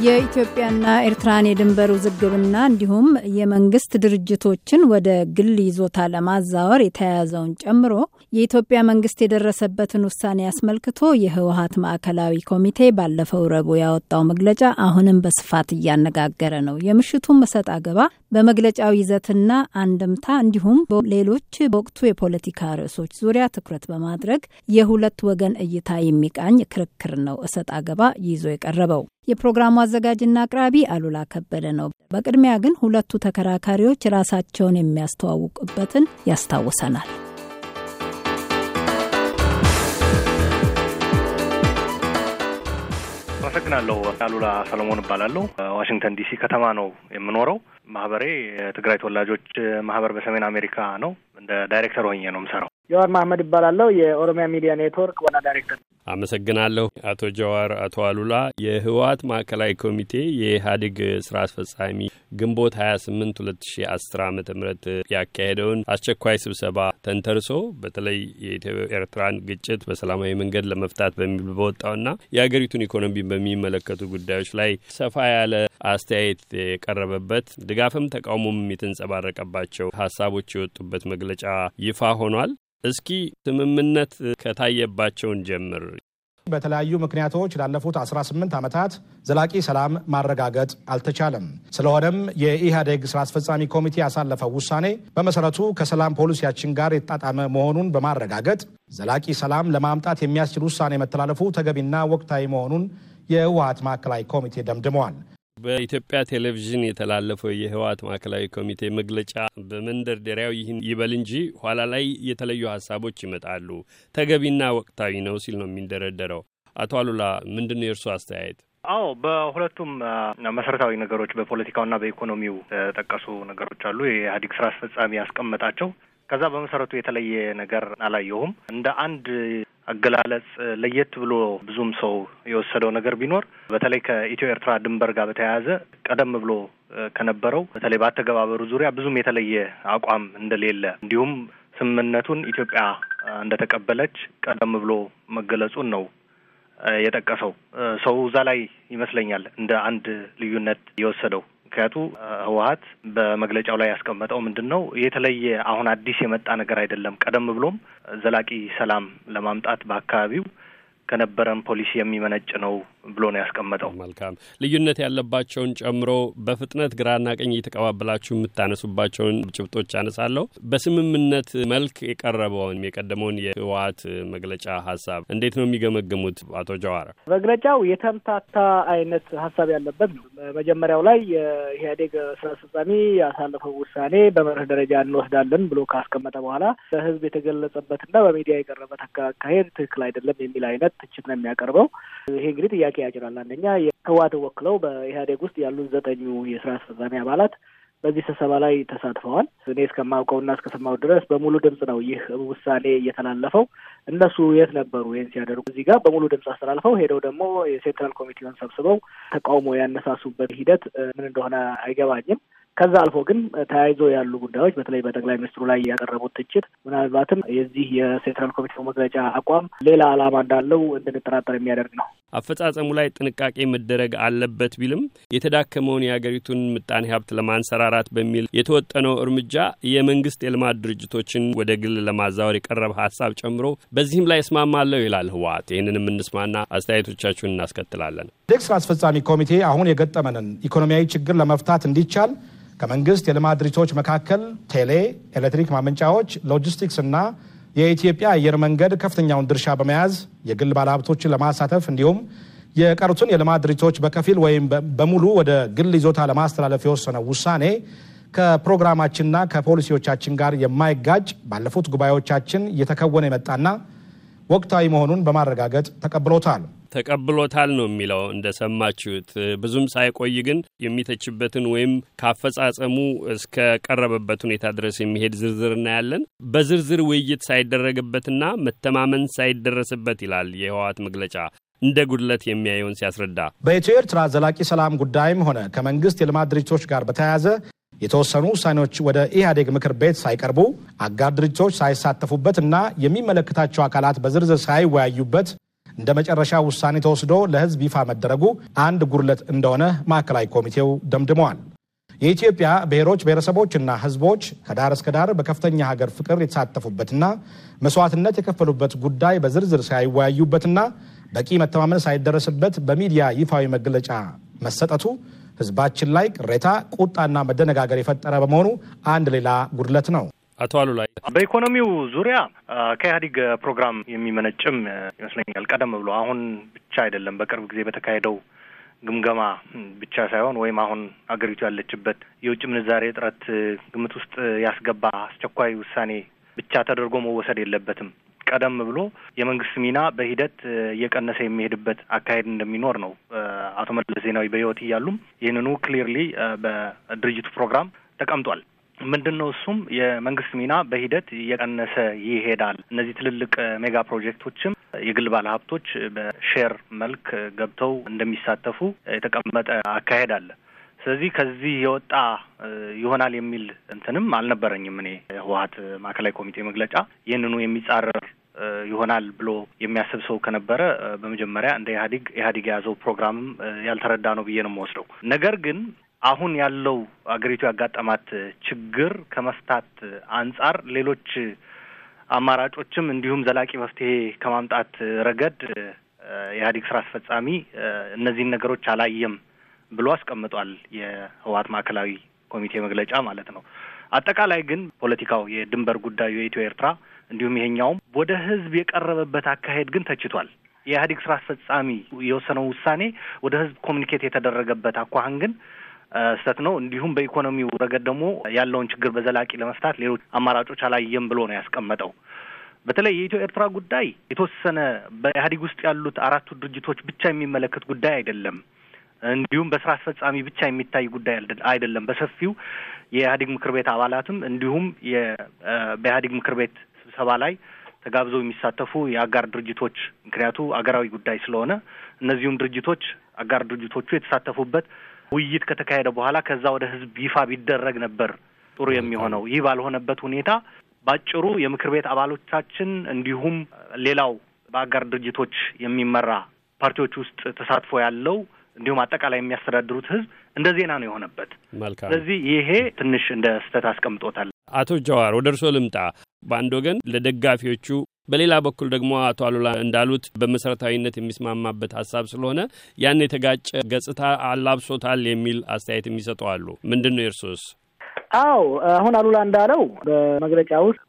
የኢትዮጵያና ኤርትራን የድንበር ውዝግብና እንዲሁም የመንግስት ድርጅቶችን ወደ ግል ይዞታ ለማዛወር የተያያዘውን ጨምሮ የኢትዮጵያ መንግስት የደረሰበትን ውሳኔ አስመልክቶ የህወሀት ማዕከላዊ ኮሚቴ ባለፈው ረቡዕ ያወጣው መግለጫ አሁንም በስፋት እያነጋገረ ነው። የምሽቱን እሰጥ አገባ በመግለጫው ይዘትና አንድምታ እንዲሁም ሌሎች በወቅቱ የፖለቲካ ርዕሶች ዙሪያ ትኩረት በማድረግ የሁለት ወገን እይታ የሚቃኝ ክርክር ነው እሰጥ አገባ ይዞ የቀረበው። የፕሮግራሙ አዘጋጅና አቅራቢ አሉላ ከበደ ነው። በቅድሚያ ግን ሁለቱ ተከራካሪዎች ራሳቸውን የሚያስተዋውቁበትን ያስታውሰናል። አመሰግናለሁ። አሉላ ሰለሞን እባላለሁ። ዋሽንግተን ዲሲ ከተማ ነው የምኖረው። ማህበሬ የትግራይ ተወላጆች ማህበር በሰሜን አሜሪካ ነው። እንደ ዳይሬክተር ሆኜ ነው የምሰራው። ጀዋር መሀመድ ይባላለሁ። የኦሮሚያ ሚዲያ ኔትወርክ ዋና ዳይሬክተር። አመሰግናለሁ አቶ ጀዋር። አቶ አሉላ የህወሀት ማዕከላዊ ኮሚቴ የኢህአዴግ ስራ አስፈጻሚ ግንቦት 28 2010 ዓ ም ያካሄደውን አስቸኳይ ስብሰባ ተንተርሶ በተለይ የኢትዮ ኤርትራን ግጭት በሰላማዊ መንገድ ለመፍታት በሚል በወጣውና የሀገሪቱን ኢኮኖሚ በሚመለከቱ ጉዳዮች ላይ ሰፋ ያለ አስተያየት የቀረበበት ድጋፍም ተቃውሞም የተንጸባረቀባቸው ሀሳቦች የወጡበት መግለጫ ይፋ ሆኗል። እስኪ ስምምነት ከታየባቸውን ጀምር። በተለያዩ ምክንያቶች ላለፉት 18 ዓመታት ዘላቂ ሰላም ማረጋገጥ አልተቻለም። ስለሆነም የኢህአዴግ ስራ አስፈጻሚ ኮሚቴ ያሳለፈው ውሳኔ በመሰረቱ ከሰላም ፖሊሲያችን ጋር የተጣጣመ መሆኑን በማረጋገጥ ዘላቂ ሰላም ለማምጣት የሚያስችል ውሳኔ መተላለፉ ተገቢና ወቅታዊ መሆኑን የህወሀት ማዕከላዊ ኮሚቴ ደምድመዋል። በኢትዮጵያ ቴሌቪዥን የተላለፈው የህወሀት ማዕከላዊ ኮሚቴ መግለጫ በመንደርደሪያው ይህን ይበል እንጂ ኋላ ላይ የተለዩ ሀሳቦች ይመጣሉ፣ ተገቢና ወቅታዊ ነው ሲል ነው የሚንደረደረው። አቶ አሉላ ምንድን ነው የእርሱ አስተያየት? አዎ በሁለቱም መሰረታዊ ነገሮች በፖለቲካውና በኢኮኖሚው የተጠቀሱ ነገሮች አሉ። የኢህአዴግ ስራ አስፈጻሚ ያስቀመጣቸው ከዛ በመሰረቱ የተለየ ነገር አላየሁም። እንደ አንድ አገላለጽ ለየት ብሎ ብዙም ሰው የወሰደው ነገር ቢኖር በተለይ ከኢትዮ ኤርትራ ድንበር ጋር በተያያዘ ቀደም ብሎ ከነበረው በተለይ በአተገባበሩ ዙሪያ ብዙም የተለየ አቋም እንደሌለ እንዲሁም ስምምነቱን ኢትዮጵያ እንደተቀበለች ቀደም ብሎ መገለጹን ነው የጠቀሰው። ሰው እዛ ላይ ይመስለኛል እንደ አንድ ልዩነት የወሰደው። ምክንያቱ ህወሀት በመግለጫው ላይ ያስቀመጠው ምንድን ነው የተለየ አሁን አዲስ የመጣ ነገር አይደለም። ቀደም ብሎም ዘላቂ ሰላም ለማምጣት በአካባቢው ከነበረን ፖሊሲ የሚመነጭ ነው ብሎ ነው ያስቀመጠው። መልካም ልዩነት ያለባቸውን ጨምሮ በፍጥነት ግራና ቀኝ እየተቀባበላችሁ የምታነሱባቸውን ጭብጦች አነሳለሁ። በስምምነት መልክ የቀረበውን የቀደመውን የህወሀት መግለጫ ሀሳብ እንዴት ነው የሚገመግሙት አቶ ጀዋር? መግለጫው የተምታታ አይነት ሀሳብ ያለበት ነው። መጀመሪያው ላይ የኢህአዴግ ስራ አስፈጻሚ ያሳለፈው ውሳኔ በመርህ ደረጃ እንወስዳለን ብሎ ካስቀመጠ በኋላ ለህዝብ የተገለጸበትና በሚዲያ የቀረበት አካሄድ ትክክል አይደለም የሚል አይነት ትችት ነው የሚያቀርበው። ይሄ እንግዲህ ጥያቄ ያጭራል። አንደኛ የህወሓትን ወክለው በኢህአዴግ ውስጥ ያሉት ዘጠኙ የስራ አስፈጻሚ አባላት በዚህ ስብሰባ ላይ ተሳትፈዋል። እኔ እስከማውቀውና እስከሰማው ድረስ በሙሉ ድምጽ ነው ይህ ውሳኔ እየተላለፈው። እነሱ የት ነበሩ ይህን ሲያደርጉ? እዚህ ጋር በሙሉ ድምጽ አስተላልፈው ሄደው ደግሞ የሴንትራል ኮሚቴውን ሰብስበው ተቃውሞ ያነሳሱበት ሂደት ምን እንደሆነ አይገባኝም። ከዛ አልፎ ግን ተያይዞ ያሉ ጉዳዮች በተለይ በጠቅላይ ሚኒስትሩ ላይ ያቀረቡት ትችት ምናልባትም የዚህ የሴንትራል ኮሚቴው መግለጫ አቋም ሌላ ዓላማ እንዳለው እንድንጠራጠር የሚያደርግ ነው። አፈጻጸሙ ላይ ጥንቃቄ መደረግ አለበት ቢልም የተዳከመውን የሀገሪቱን ምጣኔ ሀብት ለማንሰራራት በሚል የተወጠነው እርምጃ የመንግስት የልማት ድርጅቶችን ወደ ግል ለማዛወር የቀረበ ሀሳብ ጨምሮ በዚህም ላይ እስማማለሁ ይላል ህወሓት። ይህንን የምንስማና አስተያየቶቻችሁን እናስከትላለን። ስራ አስፈጻሚ ኮሚቴ አሁን የገጠመንን ኢኮኖሚያዊ ችግር ለመፍታት እንዲቻል ከመንግስት የልማት ድርጅቶች መካከል ቴሌ፣ ኤሌክትሪክ ማመንጫዎች፣ ሎጂስቲክስ እና የኢትዮጵያ አየር መንገድ ከፍተኛውን ድርሻ በመያዝ የግል ባለሀብቶችን ለማሳተፍ እንዲሁም የቀሩትን የልማት ድርጅቶች በከፊል ወይም በሙሉ ወደ ግል ይዞታ ለማስተላለፍ የወሰነው ውሳኔ ከፕሮግራማችንና ከፖሊሲዎቻችን ጋር የማይጋጭ ባለፉት ጉባኤዎቻችን እየተከወነ የመጣና ወቅታዊ መሆኑን በማረጋገጥ ተቀብሎታል። ተቀብሎታል ነው የሚለው እንደሰማችሁት። ብዙም ሳይቆይ ግን የሚተችበትን ወይም ካፈጻጸሙ እስከ ቀረበበት ሁኔታ ድረስ የሚሄድ ዝርዝር እናያለን። በዝርዝር ውይይት ሳይደረግበትና መተማመን ሳይደረስበት ይላል የህወሓት መግለጫ እንደ ጉድለት የሚያየውን ሲያስረዳ በኢትዮ ኤርትራ ዘላቂ ሰላም ጉዳይም ሆነ ከመንግስት የልማት ድርጅቶች ጋር በተያያዘ የተወሰኑ ውሳኔዎች ወደ ኢህአዴግ ምክር ቤት ሳይቀርቡ አጋር ድርጅቶች ሳይሳተፉበት እና የሚመለከታቸው አካላት በዝርዝር ሳይወያዩበት እንደ መጨረሻ ውሳኔ ተወስዶ ለሕዝብ ይፋ መደረጉ አንድ ጉድለት እንደሆነ ማዕከላዊ ኮሚቴው ደምድመዋል። የኢትዮጵያ ብሔሮች ብሔረሰቦችና ሕዝቦች ከዳር እስከ ዳር በከፍተኛ ሀገር ፍቅር የተሳተፉበትና መስዋዕትነት የከፈሉበት ጉዳይ በዝርዝር ሳይወያዩበትና በቂ መተማመን ሳይደረስበት በሚዲያ ይፋዊ መግለጫ መሰጠቱ ህዝባችን ላይ ቅሬታ፣ ቁጣና መደነጋገር የፈጠረ በመሆኑ አንድ ሌላ ጉድለት ነው። አቶ አሉላ በኢኮኖሚው ዙሪያ ከኢህአዴግ ፕሮግራም የሚመነጭም ይመስለኛል። ቀደም ብሎ አሁን ብቻ አይደለም፣ በቅርብ ጊዜ በተካሄደው ግምገማ ብቻ ሳይሆን ወይም አሁን አገሪቱ ያለችበት የውጭ ምንዛሬ እጥረት ግምት ውስጥ ያስገባ አስቸኳይ ውሳኔ ብቻ ተደርጎ መወሰድ የለበትም። ቀደም ብሎ የመንግስት ሚና በሂደት እየቀነሰ የሚሄድበት አካሄድ እንደሚኖር ነው አቶ መለስ ዜናዊ በህይወት እያሉም ይህንኑ ክሊርሊ በድርጅቱ ፕሮግራም ተቀምጧል። ምንድን ነው እሱም የመንግስት ሚና በሂደት እየቀነሰ ይሄዳል። እነዚህ ትልልቅ ሜጋ ፕሮጀክቶችም የግል ባለሀብቶች በሼር መልክ ገብተው እንደሚሳተፉ የተቀመጠ አካሄድ አለ። ስለዚህ ከዚህ የወጣ ይሆናል የሚል እንትንም አልነበረኝም። እኔ ህወሀት ማዕከላዊ ኮሚቴ መግለጫ ይህንኑ የሚጻረር ይሆናል ብሎ የሚያስብ ሰው ከነበረ በመጀመሪያ እንደ ኢህአዴግ ኢህአዴግ የያዘው ፕሮግራምም ያልተረዳ ነው ብዬ ነው የምወስደው። ነገር ግን አሁን ያለው አገሪቱ ያጋጠማት ችግር ከመፍታት አንጻር ሌሎች አማራጮችም እንዲሁም ዘላቂ መፍትሄ ከማምጣት ረገድ የኢህአዴግ ስራ አስፈጻሚ እነዚህን ነገሮች አላየም ብሎ አስቀምጧል። የህወሀት ማዕከላዊ ኮሚቴ መግለጫ ማለት ነው። አጠቃላይ ግን ፖለቲካው፣ የድንበር ጉዳዩ፣ የኢትዮ ኤርትራ እንዲሁም ይሄኛውም ወደ ህዝብ የቀረበበት አካሄድ ግን ተችቷል። የኢህአዴግ ስራ አስፈጻሚ የወሰነው ውሳኔ ወደ ህዝብ ኮሚኒኬት የተደረገበት አኳኋን ግን ስህተት ነው። እንዲሁም በኢኮኖሚው ረገድ ደግሞ ያለውን ችግር በዘላቂ ለመፍታት ሌሎች አማራጮች አላየም ብሎ ነው ያስቀመጠው። በተለይ የኢትዮ ኤርትራ ጉዳይ የተወሰነ በኢህአዴግ ውስጥ ያሉት አራቱ ድርጅቶች ብቻ የሚመለከት ጉዳይ አይደለም። እንዲሁም በስራ አስፈጻሚ ብቻ የሚታይ ጉዳይ አይደለም። በሰፊው የኢህአዴግ ምክር ቤት አባላትም እንዲሁም በኢህአዴግ ምክር ቤት ስብሰባ ላይ ተጋብዘው የሚሳተፉ የአጋር ድርጅቶች ምክንያቱ አገራዊ ጉዳይ ስለሆነ እነዚሁም ድርጅቶች አጋር ድርጅቶቹ የተሳተፉበት ውይይት ከተካሄደ በኋላ ከዛ ወደ ህዝብ ይፋ ቢደረግ ነበር ጥሩ የሚሆነው። ይህ ባልሆነበት ሁኔታ ባጭሩ የምክር ቤት አባሎቻችን እንዲሁም ሌላው በአጋር ድርጅቶች የሚመራ ፓርቲዎች ውስጥ ተሳትፎ ያለው እንዲሁም አጠቃላይ የሚያስተዳድሩት ህዝብ እንደ ዜና ነው የሆነበት። መልካም። ስለዚህ ይሄ ትንሽ እንደ ስህተት አስቀምጦታል። አቶ ጀዋር ወደ እርስዎ ልምጣ። በአንድ ወገን ለደጋፊዎቹ በሌላ በኩል ደግሞ አቶ አሉላ እንዳሉት በመሰረታዊነት የሚስማማበት ሀሳብ ስለሆነ ያን የተጋጨ ገጽታ አላብሶታል የሚል አስተያየት የሚሰጡ አሉ። ምንድን ነው የእርሶስ? አዎ አሁን አሉላ እንዳለው በመግለጫ ውስጥ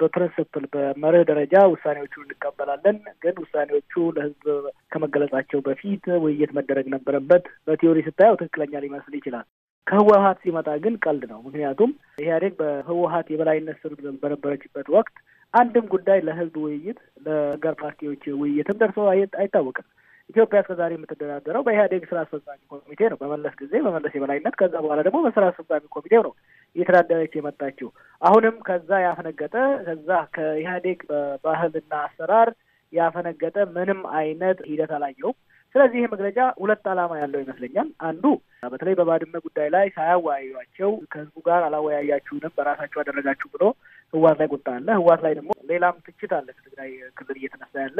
በ principle በመርህ ደረጃ ውሳኔዎቹን እንቀበላለን፣ ግን ውሳኔዎቹ ለህዝብ ከመገለጻቸው በፊት ውይይት መደረግ ነበረበት። በ theory ስታየው ትክክለኛ ሊመስል ይችላል። ከህወሀት ሲመጣ ግን ቀልድ ነው። ምክንያቱም ኢህአዴግ በህወሀት የበላይነት ስር በነበረችበት ወቅት አንድም ጉዳይ ለህዝብ ውይይት ለአጋር ፓርቲዎች ውይይትም ደርሶ አይታወቅም። ኢትዮጵያ እስከ ዛሬ የምትደራደረው በኢህአዴግ ስራ አስፈጻሚ ኮሚቴ ነው። በመለስ ጊዜ በመለስ የበላይነት፣ ከዛ በኋላ ደግሞ በስራ አስፈጻሚ ኮሚቴው ነው እየተዳደረች የመጣችው። አሁንም ከዛ ያፈነገጠ ከዛ ከኢህአዴግ ባህልና አሰራር ያፈነገጠ ምንም አይነት ሂደት አላየውም። ስለዚህ ይህ መግለጫ ሁለት ዓላማ ያለው ይመስለኛል። አንዱ በተለይ በባድመ ጉዳይ ላይ ሳያወያዩቸው ከህዝቡ ጋር አላወያያችሁንም በራሳችሁ አደረጋችሁ ብሎ ህወሓት ላይ ቁጣ አለ። ህወሓት ላይ ደግሞ ሌላም ትችት አለ ከትግራይ ክልል እየተነሳ ያለ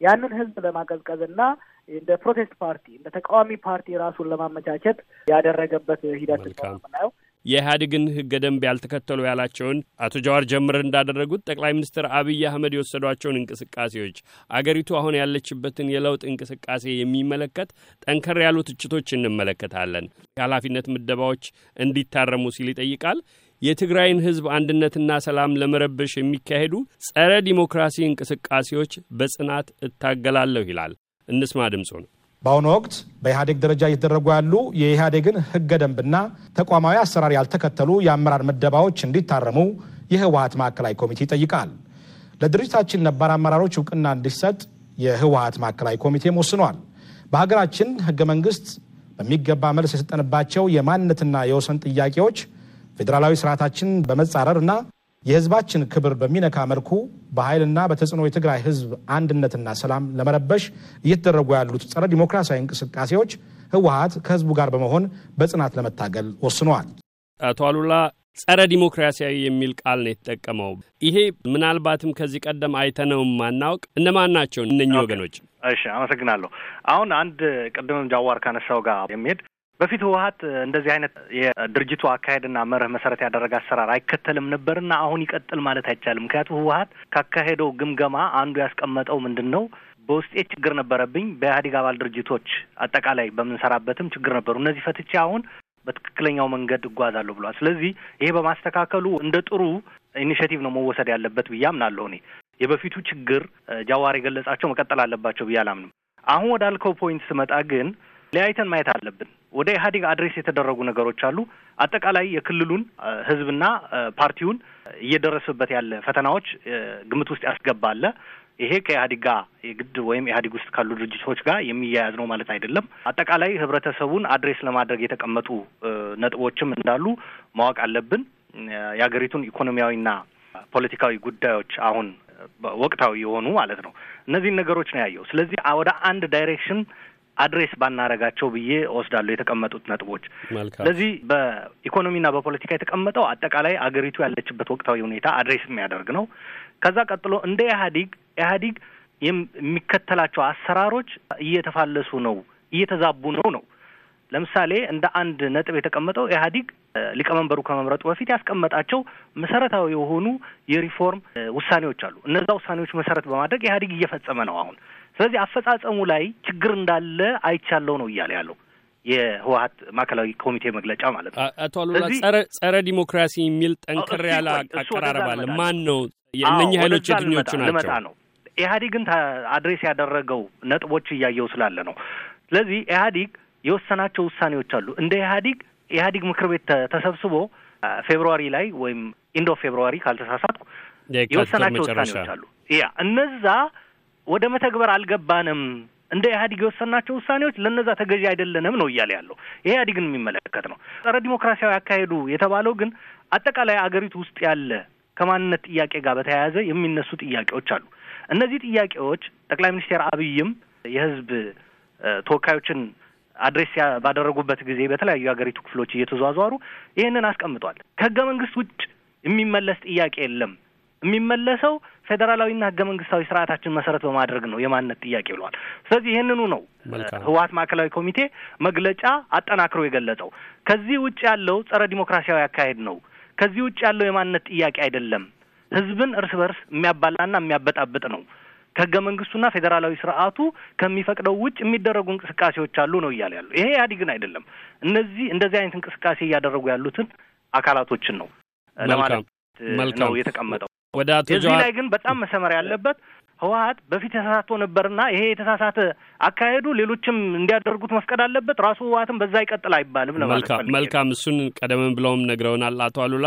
ያንን ህዝብ ለማቀዝቀዝና እንደ protest ፓርቲ እንደ ተቃዋሚ ፓርቲ ራሱን ለማመቻቸት ያደረገበት ሂደት ነው የምናየው። የኢህአዴግን ህገ ደንብ ያልተከተሉ ያላቸውን አቶ ጀዋር ጀምር እንዳደረጉት ጠቅላይ ሚኒስትር አብይ አህመድ የወሰዷቸውን እንቅስቃሴዎች አገሪቱ አሁን ያለችበትን የለውጥ እንቅስቃሴ የሚመለከት ጠንከር ያሉ ትችቶች እንመለከታለን። የኃላፊነት ምደባዎች እንዲታረሙ ሲል ይጠይቃል። የትግራይን ህዝብ አንድነትና ሰላም ለመረበሽ የሚካሄዱ ጸረ ዲሞክራሲ እንቅስቃሴዎች በጽናት እታገላለሁ ይላል። እንስማ ድምፁ ነው። በአሁኑ ወቅት በኢህአዴግ ደረጃ እየተደረጉ ያሉ የኢህአዴግን ህገ ደንብና ተቋማዊ አሰራር ያልተከተሉ የአመራር ምደባዎች እንዲታረሙ የህወሀት ማዕከላዊ ኮሚቴ ይጠይቃል። ለድርጅታችን ነባር አመራሮች እውቅና እንዲሰጥ የህወሀት ማዕከላዊ ኮሚቴም ወስኗል። በሀገራችን ህገ መንግስት በሚገባ መልስ የሰጠንባቸው የማንነትና የወሰን ጥያቄዎች ፌዴራላዊ ስርዓታችን በመጻረር እና የህዝባችን ክብር በሚነካ መልኩ በኃይልና በተጽዕኖ የትግራይ ህዝብ አንድነትና ሰላም ለመረበሽ እየተደረጉ ያሉት ጸረ ዲሞክራሲያዊ እንቅስቃሴዎች ህወሀት ከህዝቡ ጋር በመሆን በጽናት ለመታገል ወስነዋል። አቶ አሉላ ጸረ ዲሞክራሲያዊ የሚል ቃል ነው የተጠቀመው። ይሄ ምናልባትም ከዚህ ቀደም አይተነው ማናውቅ እነማን ናቸው እነኚህ ወገኖች? እሺ፣ አመሰግናለሁ። አሁን አንድ ቅድምም ጃዋር ካነሳው ጋር የሚሄድ በፊት ህወሀት እንደዚህ አይነት የድርጅቱ አካሄድና መርህ መሰረት ያደረገ አሰራር አይከተልም ነበርና አሁን ይቀጥል ማለት አይቻልም። ምክንያቱም ህወሀት ካካሄደው ግምገማ አንዱ ያስቀመጠው ምንድን ነው በውስጤ ችግር ነበረብኝ። በኢህአዴግ አባል ድርጅቶች አጠቃላይ በምንሰራበትም ችግር ነበሩ። እነዚህ ፈትቼ አሁን በትክክለኛው መንገድ እጓዛለሁ ብሏል። ስለዚህ ይሄ በማስተካከሉ እንደ ጥሩ initiative ነው መወሰድ ያለበት ብዬ አምናለሁ። እኔ የበፊቱ ችግር ጃዋር የገለጻቸው መቀጠል አለባቸው ብዬ አላምንም። አሁን ወዳልከው point ስመጣ ግን ለያይተን ማየት አለብን። ወደ ኢህአዴግ address የተደረጉ ነገሮች አሉ። አጠቃላይ የክልሉን ህዝብና ፓርቲውን እየደረሰበት ያለ ፈተናዎች ግምት ውስጥ ያስገባ አለ። ይሄ ከኢህአዴግ ጋር የግድ ወይም ኢህአዴግ ውስጥ ካሉ ድርጅቶች ጋር የሚያያዝ ነው ማለት አይደለም። አጠቃላይ ህብረተሰቡን address ለማድረግ የተቀመጡ ነጥቦችም እንዳሉ ማወቅ አለብን። የሀገሪቱን ኢኮኖሚያዊና ፖለቲካዊ ጉዳዮች አሁን ወቅታዊ የሆኑ ማለት ነው። እነዚህን ነገሮች ነው ያየው። ስለዚህ ወደ አንድ direction address ባናረጋቸው ብዬ ወስዳለሁ የተቀመጡት ነጥቦች። ስለዚህ በኢኮኖሚና በፖለቲካ የተቀመጠው አጠቃላይ አገሪቱ ያለችበት ወቅታዊ ሁኔታ address የሚያደርግ ነው። ከዛ ቀጥሎ እንደ ኢህአዲግ ኢህአዲግ የሚከተላቸው አሰራሮች እየተፋለሱ ነው፣ እየተዛቡ ነው ነው ለምሳሌ እንደ አንድ ነጥብ የተቀመጠው ኢህአዲግ ሊቀመንበሩ ከመምረጡ በፊት ያስቀመጣቸው መሰረታዊ የሆኑ የሪፎርም ውሳኔዎች አሉ። እነዛ ውሳኔዎች መሰረት በማድረግ ኢህአዲግ እየፈጸመ ነው አሁን። ስለዚህ አፈጻጸሙ ላይ ችግር እንዳለ አይቻለው ነው እያለ ያለው የህወሀት ማዕከላዊ ኮሚቴ መግለጫ ማለት ነው። አቶ አሉላ ጸረ ዲሞክራሲ የሚል ጠንከር ያለ አቀራረብ አለ። ማን ነው የእነኚህ ኃይሎች የትኞቹ ናቸው? ነው። ኢህአዲግን address ያደረገው ነጥቦች እያየው ስላለ ነው። ስለዚህ ኢህአዲግ የወሰናቸው ውሳኔዎች አሉ። እንደ ኢህአዲግ ኢህአዲግ ምክር ቤት ተሰብስቦ February ላይ ወይም end of February ካልተሳሳትኩ የወሰናቸው ውሳኔዎች አሉ። ያ እነዛ ወደ መተግበር አልገባንም። እንደ ኢህአዲግ የወሰናቸው ውሳኔዎች ለነዛ ተገዢ አይደለንም ነው እያለ ያለው። ይሄ ኢህአዲግን የሚመለከት ነው። ጸረ ዲሞክራሲያዊ አካሄዱ የተባለው ግን አጠቃላይ አገሪቱ ውስጥ ያለ ከማንነት ጥያቄ ጋር በተያያዘ የሚነሱ ጥያቄዎች አሉ። እነዚህ ጥያቄዎች ጠቅላይ ሚኒስትር አብይም የህዝብ ተወካዮችን address ባደረጉበት ጊዜ በተለያዩ የሀገሪቱ ክፍሎች እየተዟዟሩ ይህንን አስቀምጧል። ከህገ መንግስት ውጭ የሚመለስ ጥያቄ የለም። የሚመለሰው ፌዴራላዊና ህገ መንግስታዊ ስርዓታችን መሰረት በማድረግ ነው የማንነት ጥያቄ ብለዋል። ስለዚህ ይህንኑ ነው ህወሀት ማዕከላዊ ኮሚቴ መግለጫ አጠናክሮ የገለጸው። ከዚህ ውጭ ያለው ጸረ ዲሞክራሲያዊ አካሄድ ነው። ከዚህ ውጭ ያለው የማንነት ጥያቄ አይደለም። ህዝብን እርስ በርስ የሚያባላና የሚያበጣብጥ ነው። ከህገ መንግስቱና ፌዴራላዊ ስርዓቱ ከሚፈቅደው ውጭ የሚደረጉ እንቅስቃሴዎች አሉ ነው እያለ ያሉ። ይሄ ኢህአዴግን አይደለም። እነዚህ እንደዚህ አይነት እንቅስቃሴ እያደረጉ ያሉትን አካላቶችን ነው ለማለት ነው የተቀመጠው። ወደ አቶ እዚህ ላይ ግን በጣም መሰመር ያለበት ህወሀት በፊት ተሳሳቶ ነበርና ይሄ የተሳሳተ አካሄዱ ሌሎችም እንዲያደርጉት መፍቀድ አለበት። ራሱ ህወሀትም በዛ ይቀጥል አይባልም ለማለት መልካም፣ እሱን ቀደም ብለውም ነግረውናል አቶ አሉላ።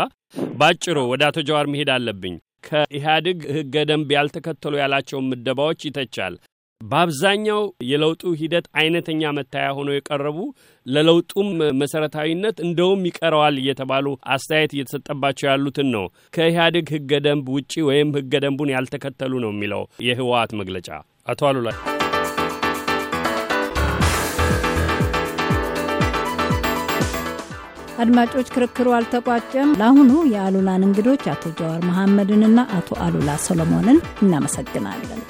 ባጭሩ ወደ አቶ ጀዋር መሄድ አለብኝ። ከኢህአዴግ ህገ ደንብ ያልተከተሉ ያላቸውን ምደባዎች ይተቻል። በአብዛኛው የለውጡ ሂደት አይነተኛ መታያ ሆነው የቀረቡ ለለውጡም መሰረታዊነት እንደውም ይቀረዋል እየተባሉ አስተያየት እየተሰጠባቸው ያሉትን ነው። ከኢህአዴግ ህገ ደንብ ውጪ ወይም ህገ ደንቡን ያልተከተሉ ነው የሚለው የህወሓት መግለጫ። አቶ አሉላ አድማጮች፣ ክርክሩ አልተቋጨም። ለአሁኑ የአሉላን እንግዶች አቶ ጀዋር መሐመድንና አቶ አሉላ ሰሎሞንን እናመሰግናለን።